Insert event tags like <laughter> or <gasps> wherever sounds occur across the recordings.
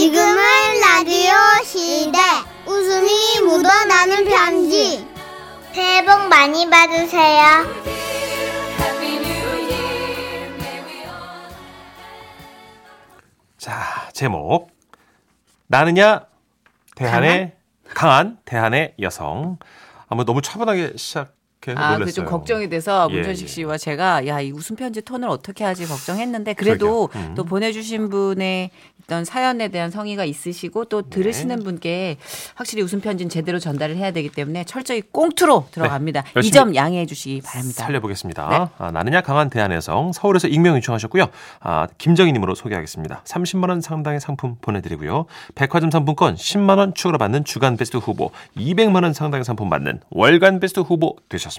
지금은 라디오 시대. 웃음이 묻어나는 편지. 새해 복 많이 받으세요. 자, 제목. 나느냐? 대한의 강한 대한의 여성. 아마 너무 차분하게 시작해 아. 그 좀 걱정이 돼서 예, 문천식 예. 씨와 제가 야, 이 웃음 편지 톤을 어떻게 하지 걱정했는데 그래도. 음. 또 보내주신 분의 어떤 사연에 대한 성의가 있으시고 또 네. 들으시는 분께 확실히 웃음 편지는 제대로 전달을 해야 되기 때문에 철저히 꽁투로 들어갑니다. 이 네. 열심히 점 양해해 주시기 바랍니다. 살려보겠습니다. 네. 아, 나느냐 강한 대한 여성 서울에서 익명 요청하셨고요. 아, 김정희님으로 소개하겠습니다. 30만 원 상당의 상품 보내드리고요. 백화점 상품권 10만 원 추가로 받는 주간 베스트 후보, 200만 원 상당의 상품 받는 월간 베스트 후보 되셨습니다.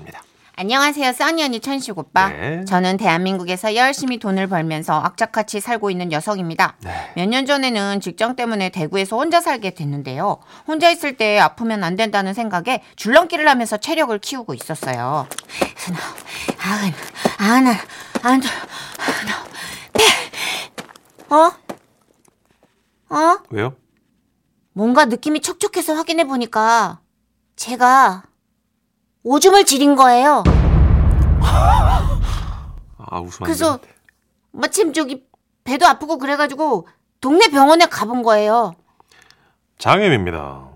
안녕하세요, 써니 언니 천식 오빠. 네. 저는 대한민국에서 열심히 돈을 벌면서 악착같이 살고 있는 여성입니다. 네. 몇년 전에는 직장 때문에 대구에서 혼자 살게 됐는데요. 혼자 있을 때 아프면 안 된다는 생각에 줄넘기를 하면서 체력을 키우고 있었어요. 아흔, 아흔, 아흔, 어? 어? 왜요? 뭔가 느낌이 촉촉해서 확인해 보니까 제가 오줌을 지린 거예요. <laughs> 아, 웃으면 그래서. 마침 저기 배도 아프고 그래가지고 동네 병원에 가본 거예요. 장염입니다.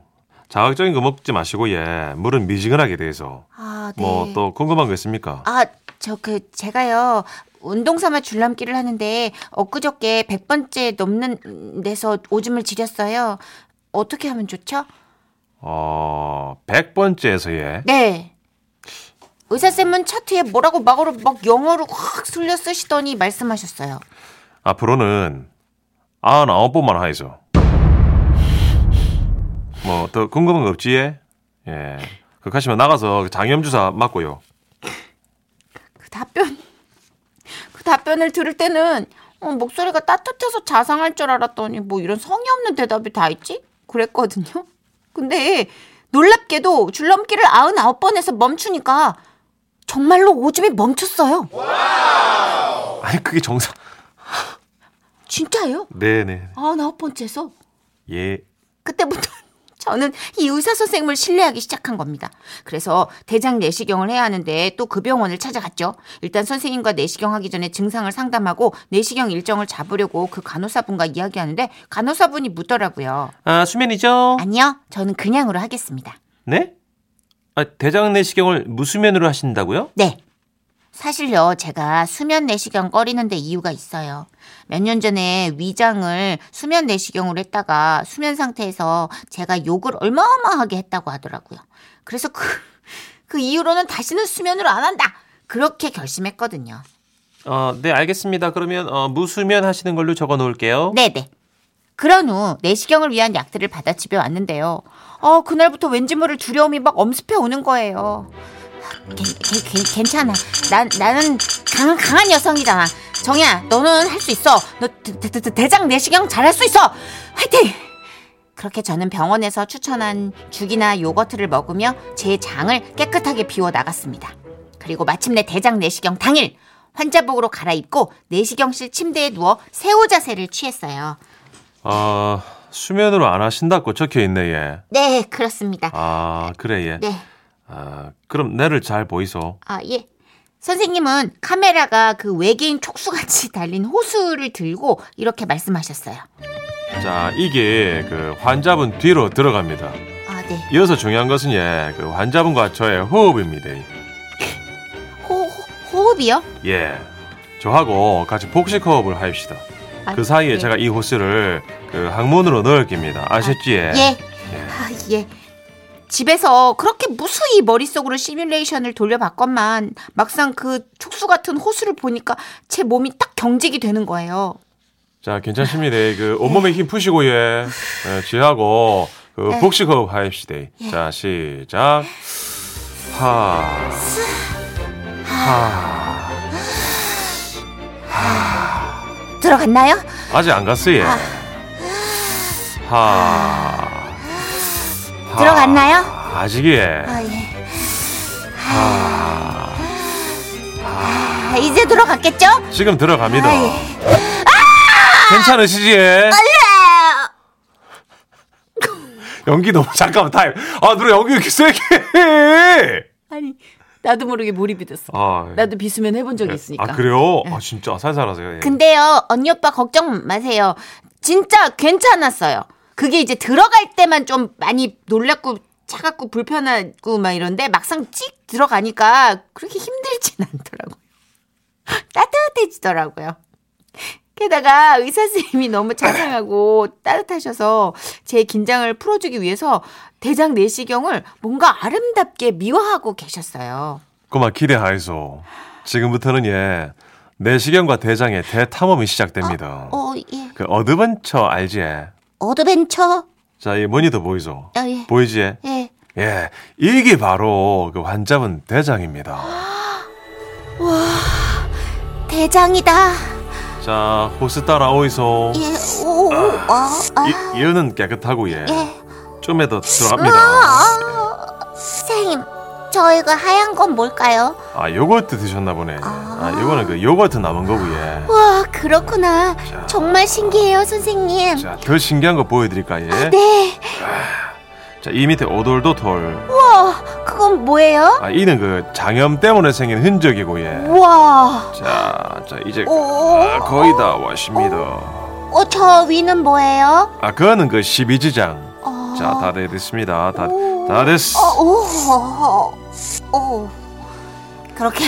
자극적인 거 먹지 마시고 예 물은 미지근하게 돼서 아, 네. 뭐 또 궁금한 거 있습니까? 아, 저 그 제가요. 운동 삼아 줄넘기를 하는데 엊그저께 100번째 넘는 데서 오줌을 지렸어요. 어떻게 하면 좋죠? 어 100번째에서 예 네. 의사쌤은 차트에 뭐라고 막으로 막 영어로 확 술려 쓰시더니 말씀하셨어요. 앞으로는 99번만 하이소. 뭐 더 궁금한 거 없지 예? 예. 그 가시면 나가서 장염 주사 맞고요. 그 답변 그 답변을 들을 때는 어, 목소리가 따뜻해서 자상할 줄 알았더니 뭐 이런 성의 없는 대답이 다 있지? 그랬거든요. 근데 놀랍게도 줄넘기를 99번 해서 멈추니까 정말로 오줌이 멈췄어요. 아니 그게 정상. 진짜예요? 네네 99번째에서 예. 그때부터 <laughs> 저는 이 의사 선생님을 신뢰하기 시작한 겁니다. 그래서 대장 내시경을 해야 하는데 또 그 병원을 찾아갔죠. 일단 선생님과 내시경 하기 전에 증상을 상담하고 내시경 일정을 잡으려고 그 간호사분과 이야기하는데 간호사분이 묻더라고요. 아 수면이죠? 아니요, 저는 그냥으로 하겠습니다. 네? 아 대장 내시경을 무수면으로 하신다고요? 네. 사실요, 제가 수면 내시경 꺼리는데 이유가 있어요. 몇 년 전에 위장을 수면 내시경으로 했다가 수면 상태에서 제가 욕을 어마어마하게 했다고 하더라고요. 그래서 그, 그 이후로는 다시는 수면으로 안 한다! 그렇게 결심했거든요. 어, 네 알겠습니다. 그러면 어, 무수면 하시는 걸로 적어 놓을게요. 네네. 그런 후 내시경을 위한 약들을 받아 집에 왔는데요. 어, 그날부터 왠지 모를 두려움이 막 엄습해 오는 거예요. 괜, 괜, 괜, 괜찮아. 난, 나는 강한, 강한 여성이잖아. 정이야, 너는 할 수 있어. 너 대, 대, 대, 대장 내시경 잘 할 수 있어. 화이팅! 그렇게 저는 병원에서 추천한 죽이나 요거트를 먹으며 제 장을 깨끗하게 비워 나갔습니다. 그리고 마침내 대장 내시경 당일 환자복으로 갈아입고 내시경실 침대에 누워 새우 자세를 취했어요. 아 수면으로 안 하신다고 적혀 있네 예. 네, 그렇습니다. 아 그래 예. 네. 아 그럼 내를 잘 보이소. 아, 예. 선생님은 카메라가 그 외계인 촉수같이 <laughs> 달린 호수를 들고 이렇게 말씀하셨어요. 자 이게 그 환자분 뒤로 들어갑니다. 아, 네. 이어서 중요한 것은 예, 그 환자분과 저의 호흡입니다. 호, 호, 호흡이요? 예, 저하고 같이 복식 호흡을 하입시다. 아, 그 사이에 예. 제가 이 호스를 그 항문으로 넣을 겁니다. 아셨지? 예. 아, 예. 집에서 그렇게 무수히 머릿속으로 시뮬레이션을 돌려봤건만 막상 그 촉수 같은 호수를 보니까 제 몸이 딱 경직이 되는 거예요. 자, 괜찮습니다. 그 온몸에 힘 푸시고 예, 예 지하고 그 네. 복식 호흡 하입시다. 예. 자, 시작. 하. 하. 들어갔나요? 아직 안 갔어요. 하. 하. 들어갔나요? 아직 예. 아, 예. 하. 아, 이제 들어갔겠죠? 지금 들어갑니다. 아, 예. 괜찮으시지? 연기 너무 잠깐만 타임. 아 누나 연기 왜 이렇게 세게 해? 아니 나도 모르게 몰입이 됐어. 아, 나도 비수면 해본 적이 있으니까. 아 그래요? 아 진짜 살살하세요. 예. 근데요, 언니 오빠 걱정 마세요. 진짜 괜찮았어요. 그게 이제 들어갈 때만 좀 많이 놀랐고 차갑고 불편하고 막 이런데 막상 찍 들어가니까 그렇게 힘들진 <laughs> 않더라고요. 따뜻해지더라고요. 게다가 의사 선생님이 너무 자상하고 따뜻하셔서 제 긴장을 풀어주기 위해서 대장 내시경을 뭔가 아름답게 미화하고 계셨어요. 고마 기대하이소. 지금부터는 예 내시경과 대장의 대탐험이 시작됩니다. 어, 예. 그 adventure 알지? 예? adventure? 자, 이 모니터 보이소? 아, 예. 보이지? 예? 예. 예, 이게 바로 그 환자분 대장입니다. <gasps> 대장이다. 자, 호스 따라 오이소. 예, 오, 아, 아, 이, 이는 깨끗하고 예. 예. 좀에 더 들어갑니다. 아, 선생님, 저 이거 하얀 건 뭘까요? 아, 요거트 드셨나 보네. 아, 요거는 그 요거트 남은 거고 예. 와, 그렇구나. 자. 정말 신기해요, 선생님. 자, 더 신기한 거 보여드릴까 예. 네. 자, 이 밑에 오돌도돌. 우와, 그건 뭐예요? 아, 이는 그 장염 때문에 생긴 흔적이고 예. 우와. 자, 자 이제 오. 아, 거의 다 왔습니다. 어, 저 위는 뭐예요? 아, 그거는 그 12지장. 어. 자, 다 됐습니다. 다, 오. 다 됐어. 어, 오, 오. 그렇게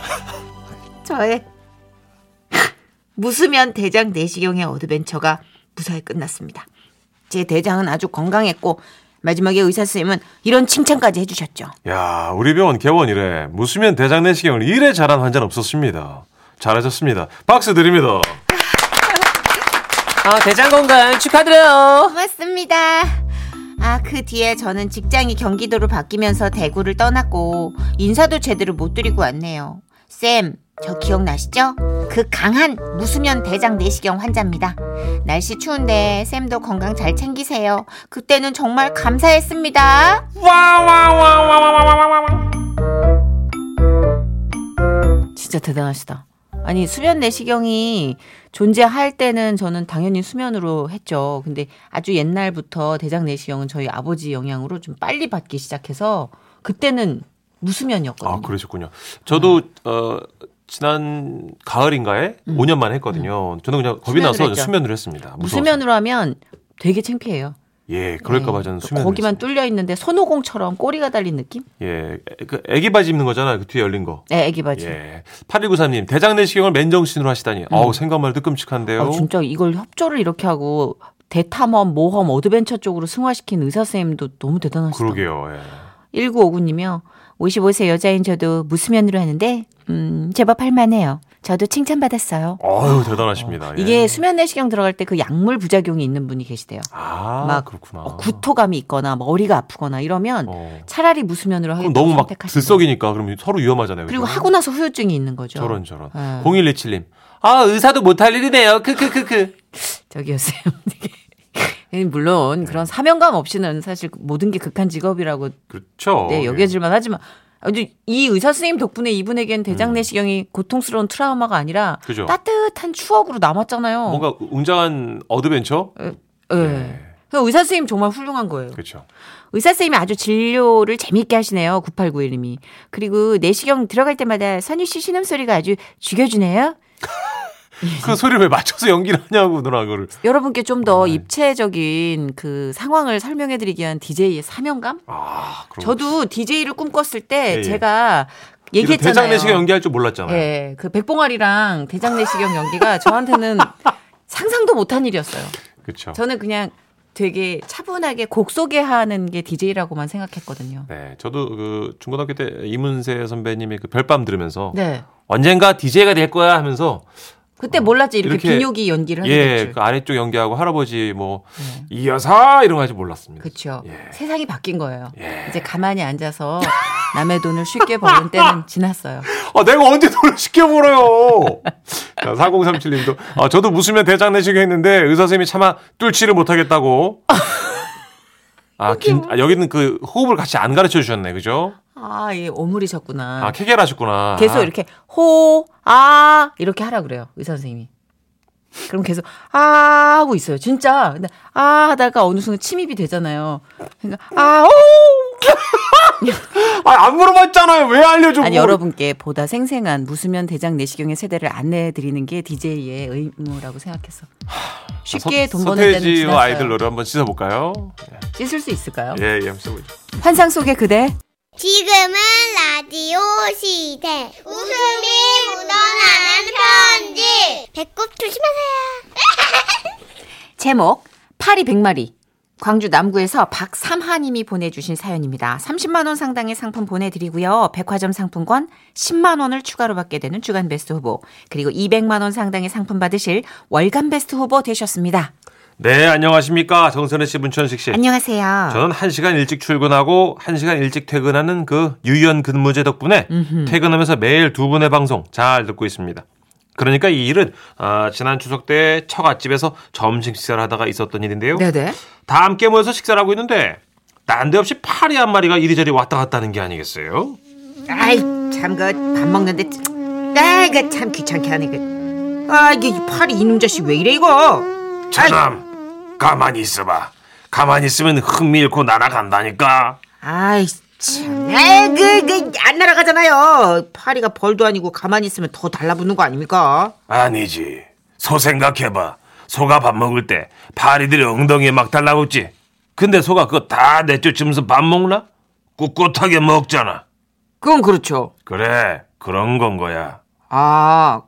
<laughs> 저의 무수면 대장 내시경의 어드벤처가 무사히 끝났습니다. 제 대장은 아주 건강했고 마지막에 의사 선생님은 이런 칭찬까지 해주셨죠. 야, 우리 병원 개원 이래 무수면 대장 내시경을 이래 잘한 환자는 없었습니다. 잘하셨습니다. 박수 드립니다. 아, 대장 건강 축하드려요. 고맙습니다. 아, 그 뒤에 저는 직장이 경기도로 바뀌면서 대구를 떠났고 인사도 제대로 못 드리고 왔네요. 쌤, 저 기억나시죠? 그 강한 무수면 대장 내시경 환자입니다. 날씨 추운데 쌤도 건강 잘 챙기세요. 그때는 정말 감사했습니다. 진짜 대단하시다. 아니 수면 내시경이 존재할 때는 저는 당연히 수면으로 했죠. 근데 아주 옛날부터 대장 내시경은 저희 아버지 영향으로 좀 빨리 받기 시작해서 그때는 무수면이었거든요. 아, 그러셨군요. 저도 어 지난 가을인가에 5년 만에 했거든요. 저는 그냥 겁이 음. 수면으로 나서 했죠. 수면으로 했습니다. 무서워서. 무수면으로 하면 되게 창피해요. 예, 그럴까 봐 네. 저는 또 수면 거기만 뚫려 있는데 손오공처럼 꼬리가 달린 느낌? 예, 그 애기 바지 입는 거잖아요. 그 뒤에 열린 거. 네, 애기 바지. 예. 8193님, 대장 내시경을 맨정신으로 하시다니. 어우, 생각만 해도 끔찍한데요. 음. 아, 진짜 이걸 협조를 이렇게 하고 대탐험, 모험, adventure 쪽으로 승화시킨 의사 선생님도 너무 대단하시다. 그러게요. 예. 1959님이요. 55세 여자인 저도 무수면으로 하는데 음, 제법 할만해요. 저도 칭찬받았어요. 어유 대단하십니다. 예. 이게 수면 내시경 들어갈 때 그 약물 부작용이 있는 분이 계시대요. 아, 막 그렇구나. 어, 구토감이 있거나 머리가 아프거나 이러면 어. 차라리 무수면으로 그럼 하겠다고 너무 막 들썩이니까 그럼 서로 위험하잖아요. 그리고 그죠? 하고 나서 후유증이 있는 거죠. 저런 저런. 예. 0127님. 아, 의사도 못할 일이네요. 크크크크. 저기요, 쌤. <laughs> 되게 물론 그런 사명감 없이는 사실 모든 게 극한 직업이라고 그렇죠. 네, 예. 여겨질만 하지만 아주 이 의사 선생님 덕분에 이분에겐 대장 내시경이 고통스러운 트라우마가 아니라 음. 그죠. 따뜻한 추억으로 남았잖아요. 뭔가 웅장한 adventure? 예. 그래서 의사 선생님 정말 훌륭한 거예요. 그렇죠. 의사 선생님이 아주 진료를 재미있게 하시네요. 9891님이. 그리고 내시경 들어갈 때마다 선희 씨 신음 소리가 아주 죽여주네요. 그 소리를 왜 맞춰서 연기를 하냐고 누나 그걸. 여러분께 좀더 네. 입체적인 그 상황을 설명해드리기 위한 DJ의 사명감? 아, 저도 DJ를 꿈꿨을 때 예, 예. 제가 얘기했잖아요. 대장 내시경 연기할 줄 몰랐잖아요. 예, 그 백봉아리랑 대장 내시경 연기가 저한테는 <laughs> 상상도 못한 일이었어요. 그렇죠. 저는 그냥 되게 차분하게 곡 소개하는 게 DJ라고만 생각했거든요. 네, 저도 그 중고등학교 때 이문세 선배님의 그 별밤 들으면서 네. 언젠가 DJ가 될 거야 하면서 그때 몰랐지 이렇게, 이렇게 비뇨기 연기를 하게 예. 그 아래쪽 연기하고 할아버지 뭐 네. 이 여사 이런 거 하지 몰랐습니다. 그렇죠. 예. 세상이 바뀐 거예요. 예. 이제 가만히 앉아서 남의 돈을 쉽게 버는 <laughs> 때는 지났어요. 아, 내가 언제 돈을 시켜 벌어요? <laughs> 자, 4037님도 아, 저도 무수면 대장 내시경 했는데 의사 선생님이 차마 뚫지를 못하겠다고. <laughs> 아, 긴, 아, 여기는 그 호흡을 같이 안 가르쳐 주셨네, 그죠? 아, 예, 오물이셨구나. 아, 케겔 하셨구나. 계속 아, 이렇게 호, 아 이렇게 하라 그래요 의사 선생님이. 그럼 계속 아 하고 있어요. 진짜. 근데 아 하다가 어느 순간 침입이 되잖아요. 그러니까 아 오. <laughs> 아, 안 물어봤잖아요. 왜 알려줘? 아니. 여러분께 보다 생생한 무수면 대장 내시경의 세대를 안내해 드리는 게 DJ의 의무라고 생각해서 쉽게 돈 버는 데는 지났어요. 아이들 노래 한번 씻어 볼까요? 씻을 수 있을까요? 예, 예, 한번 써보죠. 환상 속의 그대 지금은 라디오 시대. 웃음이 묻어나는 편지. 배꼽 조심하세요. <laughs> 제목 파리 백마리 광주 남구에서 박삼하님이 보내주신 사연입니다. 30만 원 상당의 상품 보내드리고요. 백화점 상품권 10만 원을 추가로 받게 되는 주간 베스트 후보 그리고 200만 원 상당의 상품 받으실 월간 베스트 후보 되셨습니다. 네, 안녕하십니까. 정선혜 씨, 문천식 씨. 안녕하세요. 저는 1시간 일찍 출근하고 1시간 일찍 퇴근하는 그 유연 근무제 덕분에 퇴근하면서 매일 두 분의 방송 잘 듣고 있습니다. 그러니까 이 일은 아, 지난 추석 때 처갓집에서 점심 식사를 하다가 있었던 일인데요. 네네. 다 함께 모여서 식사를 하고 있는데 난데없이 파리 한 마리가 이리저리 왔다 갔다 하는 게 아니겠어요? 아이 참 그 밥 먹는데 아이가 참 귀찮게 하네 그. 아 이게 이 파리 이놈 자식 왜 이래 이거? 저놈 가만히 있어봐. 가만히 있으면 흥미 잃고 날아간다니까. 아이 참. 에이 그그안 날아가잖아요. 파리가 벌도 아니고 가만히 있으면 더 달라붙는 거 아닙니까? 아니지. 소 생각해봐. 소가 밥 먹을 때 파리들이 엉덩이에 막 달라붙지. 근데 소가 그거 다 내쫓으면서 밥 먹나? 꿋꿋하게 먹잖아. 그건 그렇죠. 그래, 그런 건 거야. 아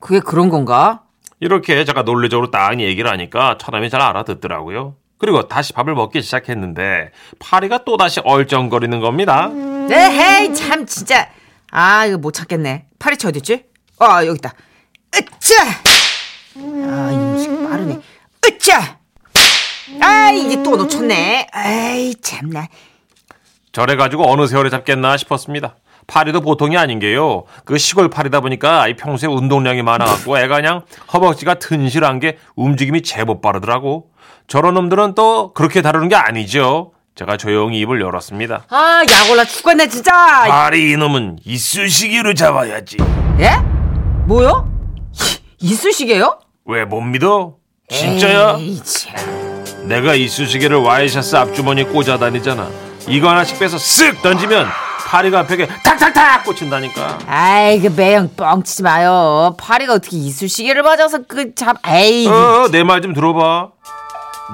그게 그런 건가? 이렇게 제가 논리적으로 딱 얘기를 하니까 처남이 잘 알아듣더라고요. 그리고 다시 밥을 먹기 시작했는데 파리가 또다시 얼쩡거리는 겁니다. 네, 에헤이 참 진짜 아 이거 못 찾겠네. 파리채 어딨지? 아 여기 있다. 으짜. 아 이놈 빠르네. 으짜. 아 이게 또 놓쳤네. 에이 참나. 저래 가지고 어느 세월에 잡겠나 싶었습니다. 파리도 보통이 아닌 게요. 그 시골 파리다 보니까 이 평소에 운동량이 많아갖고 애가 그냥 허벅지가 튼실한 게 움직임이 제법 빠르더라고. 저런 놈들은 또 그렇게 다루는 게 아니죠. 제가 조용히 입을 열었습니다. 아 약올라 죽겠네 진짜. 파리 이놈은 이쑤시개로 잡아야지. 예? 뭐요? 이- 이쑤시개요? 왜 못 믿어? 진짜야? 에이, 참. 내가 이쑤시개를 와이셔츠 앞주머니에 꽂아 다니잖아. 이거 하나씩 빼서 쓱 던지면 파리가 벽에 탁탁탁 꽂힌다니까. 아이 그 매형 뻥치지 마요. 파리가 어떻게 이쑤시개를 맞아서 그 잡. 에이. 어, 내 말 좀 들어봐.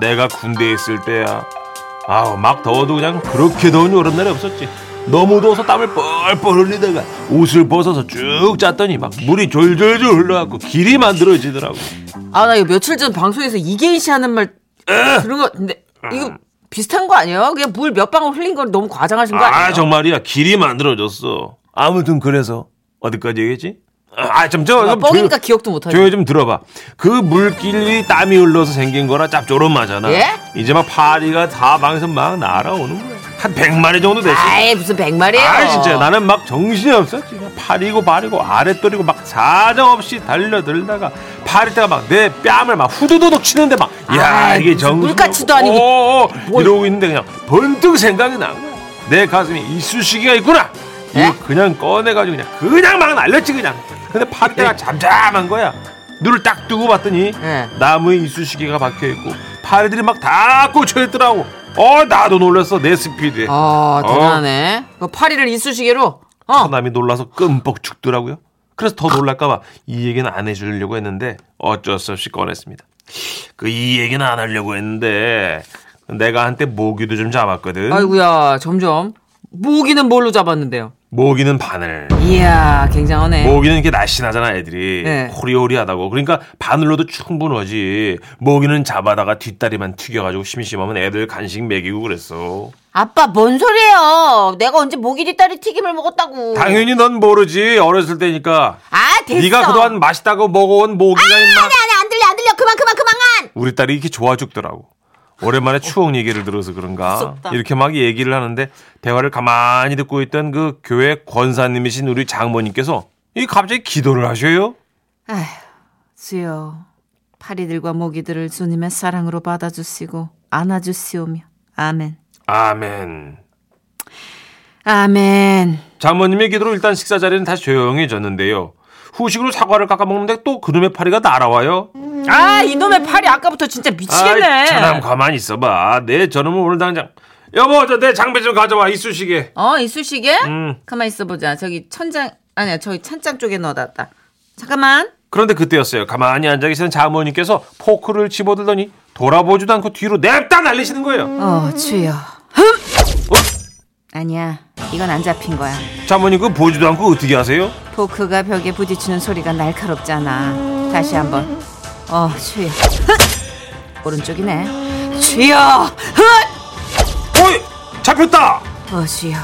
내가 군대에 있을 때야. 아우, 막 더워도 그냥 그렇게 더운 여름 날이 없었지. 너무 더워서 땀을 뻘뻘 흘리다가 옷을 벗어서 쭉 짰더니 막 물이 졸졸졸 흘러갖고 길이 만들어지더라고. 아 나 이거 며칠 전 방송에서 이계인 씨 하는 말 들은 거 같은데 이거 비슷한 거 아니에요? 그냥 물 몇 방울 흘린 걸 너무 과장하신 거 아니에요? 아, 정말이야. 길이 만들어졌어. 아무튼 그래서 어디까지 얘기했지? 아, 좀 저, 아, 좀 뻥이니까 조용- 기억도 못하네. 조용히 좀 들어봐. 그 물길이 땀이 흘러서 생긴 거라 짭조름하잖아. 예? 이제 막 파리가 사방에서 막 날아오는 거야. 한 100마리 정도 됐어. 아이 무슨 백말이에요? 아 진짜 나는 막 정신이 그냥 파리고 바리고 아랫도리고 막 사정없이 달려들다가 파리떼가 막 내 뺨을 막 후두두둑 치는데 막야 아이, 이게 무슨 정신 물가치도 아니고 어, 뭘. 이러고 있는데 그냥 번뜩 생각이 난 거야 내 가슴에 이쑤시개가 있구나 이거 예? 그냥 꺼내가지고 그냥 그냥 막 날렸지 그냥 근데 파리떼가 잠잠한 거야 눈을 딱 뜨고 봤더니 예. 나무에 이쑤시개가 박혀 있고 파리들이 막 다 꽂혀 있더라고 어 나도 놀랐어 내 스피드에 아 대단하네. 그 파리를 이쑤시개로. 어. 처남이 놀라서 끔뻑 죽더라고요. 그래서 더 놀랄까봐 이 얘기는 안 해주려고 했는데 어쩔 수 없이 꺼냈습니다. 그 이 얘기는 안 하려고 했는데 내가 한때 모기도 좀 잡았거든. 아이고야 점점 모기는 뭘로 잡았는데요? 모기는 바늘. 이야 굉장하네. 모기는 이렇게 날씬하잖아 애들이 네. 호리호리하다고 그러니까 바늘로도 충분하지 모기는 잡아다가 뒷다리만 튀겨가지고 심심하면 애들 간식 먹이고 그랬어 아빠 뭔 소리예요? 내가 언제 모기 뒷다리 튀김을 먹었다고? 당연히 넌 모르지 어렸을 때니까 아 됐어. 네가 그동안 맛있다고 먹어온 모기가 임마 아니 아니 안 들려 안 들려 그만 그만 그만한. 우리 딸이 이렇게 좋아 죽더라고. 오랜만에 추억 얘기를 들어서 그런가 무섭다. 이렇게 막 얘기를 하는데 대화를 가만히 듣고 있던 그 교회 권사님이신 우리 장모님께서 이 갑자기 기도를 하셔요. 아휴, 주여, 파리들과 모기들을 주님의 사랑으로 받아주시고 안아주시오며. 아멘. 아멘. 아멘. 장모님의 기도로 일단 식사 자리는 다시 조용해졌는데요. 후식으로 사과를 깎아 먹는데 또 그놈의 파리가 날아와요. 아 이놈의 팔이 아까부터 진짜 미치겠네. 아이, 차남 가만히 있어봐. 내 저놈은 오늘 당장 여보 저 내 장비 좀 가져와 이쑤시개. 어 이쑤시개? 음. 가만 있어 보자. 저기 천장 아니야 저기 찬장 쪽에 넣어놨다. 잠깐만. 그런데 그때였어요. 가만히 앉아 계시던 장모님께서 포크를 집어들더니 돌아보지도 않고 뒤로 냅다 날리시는 거예요. 어 주여. 아니야 이건 안 잡힌 거야. 장모님 그 보지도 않고 어떻게 하세요? 포크가 벽에 부딪히는 소리가 날카롭잖아. 다시 한번. 어 주여. 오른쪽이네. 주여. 어이 잡혔다. 어 주여.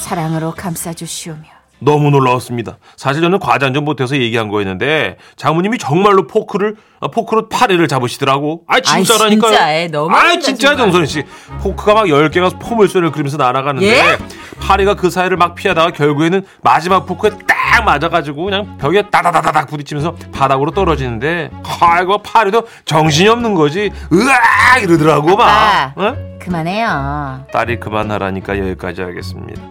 사랑으로 감싸주시오며. 너무 놀라웠습니다. 사실 저는 과장전 못해서 얘기한 거였는데 장모님이 정말로 포크를 아, 포크로 파리를 잡으시더라고. 아 진짜라니까요. 아이, 진짜, 애 너무한다, 아 진짜. 정선희 씨. 포크가 막 10개가 포물선을 그리면서 날아가는데 예? 파리가 그 사이를 막 피하다가 결국에는 마지막 포크에 딱 맞아가지고 그냥 벽에 따다다다닥 부딪히면서 바닥으로 떨어지는데 아이고 파리도 정신이 없는 거지. 으악 이러더라고 막. 아빠. 어? 그만해요. 딸이 그만하라니까 여기까지 하겠습니다.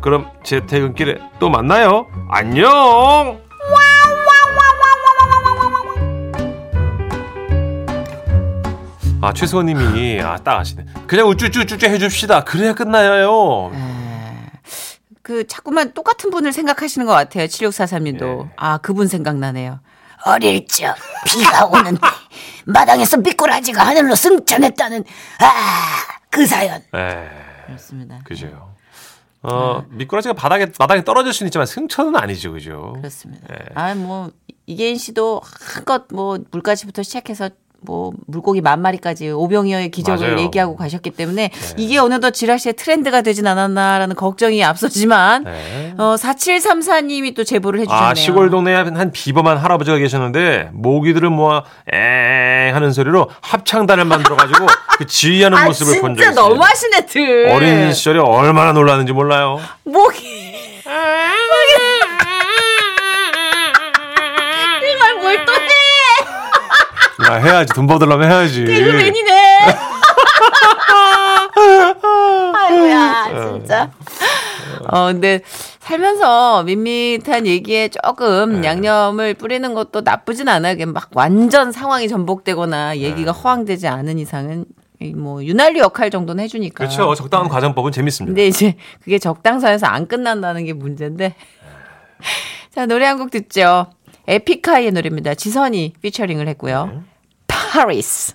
그럼 제 퇴근길에 또 만나요. 안녕. 아 최수원님이 아 딱 아시네. 그냥 우쭈쭈쭈쭈 해줍시다. 그래야 끝나요. 그 자꾸만 똑같은 분을 생각하시는 것 같아요. 7643님도. 예. 아 그분 생각나네요. 어릴 적 비가 오는데 <laughs> 마당에서 미꾸라지가 하늘로 승천했다는 아 그 사연 네, 그렇습니다. 그죠. 어 미꾸라지가 바닥에 바닥에 떨어질 수는 있지만 승천은 아니죠, 그죠? 그렇습니다. 예. 아 뭐 이계인 씨도 한껏 뭐 물가지부터 시작해서 뭐 물고기 만 마리까지 오병이어의 기적을 맞아요. 네. 얘기하고 가셨기 때문에 이게 어느덧 지라시의 트렌드가 되진 않았나라는 걱정이 앞서지만 네. 어 4734님이 또 제보를 해주셨네요. 아, 시골 동네에 한 비범한 할아버지가 계셨는데 모기들을 모아 엥 하는 소리로 합창단을 만들어가지고 <laughs> 그 지휘하는 모습을 본 적이 아, 진짜 있어요. 너무하시네 들. 어린 시절에 얼마나 놀랐는지 몰라요. 모기. 이걸 뭘 또 해? 야, 해야지. 돈 받으려면 해야지. 개그맨이네. <laughs> 아이고야, 진짜. 어, 근데 살면서 밋밋한 얘기에 조금 양념을 뿌리는 것도 나쁘진 않아요. 막 완전 상황이 전복되거나 얘기가 허황되지 않은 이상은 이뭐 유난리 역할 정도는 해주니까. 그렇죠. 적당한 과정법은 재밌습니다. 근데 이제 그게 적당선에서 안 끝난다는 게 문제인데. <laughs> 자, 노래 한 곡 듣죠. 에픽하이의 노래입니다. 지선이 피처링을 했고요. 파리스.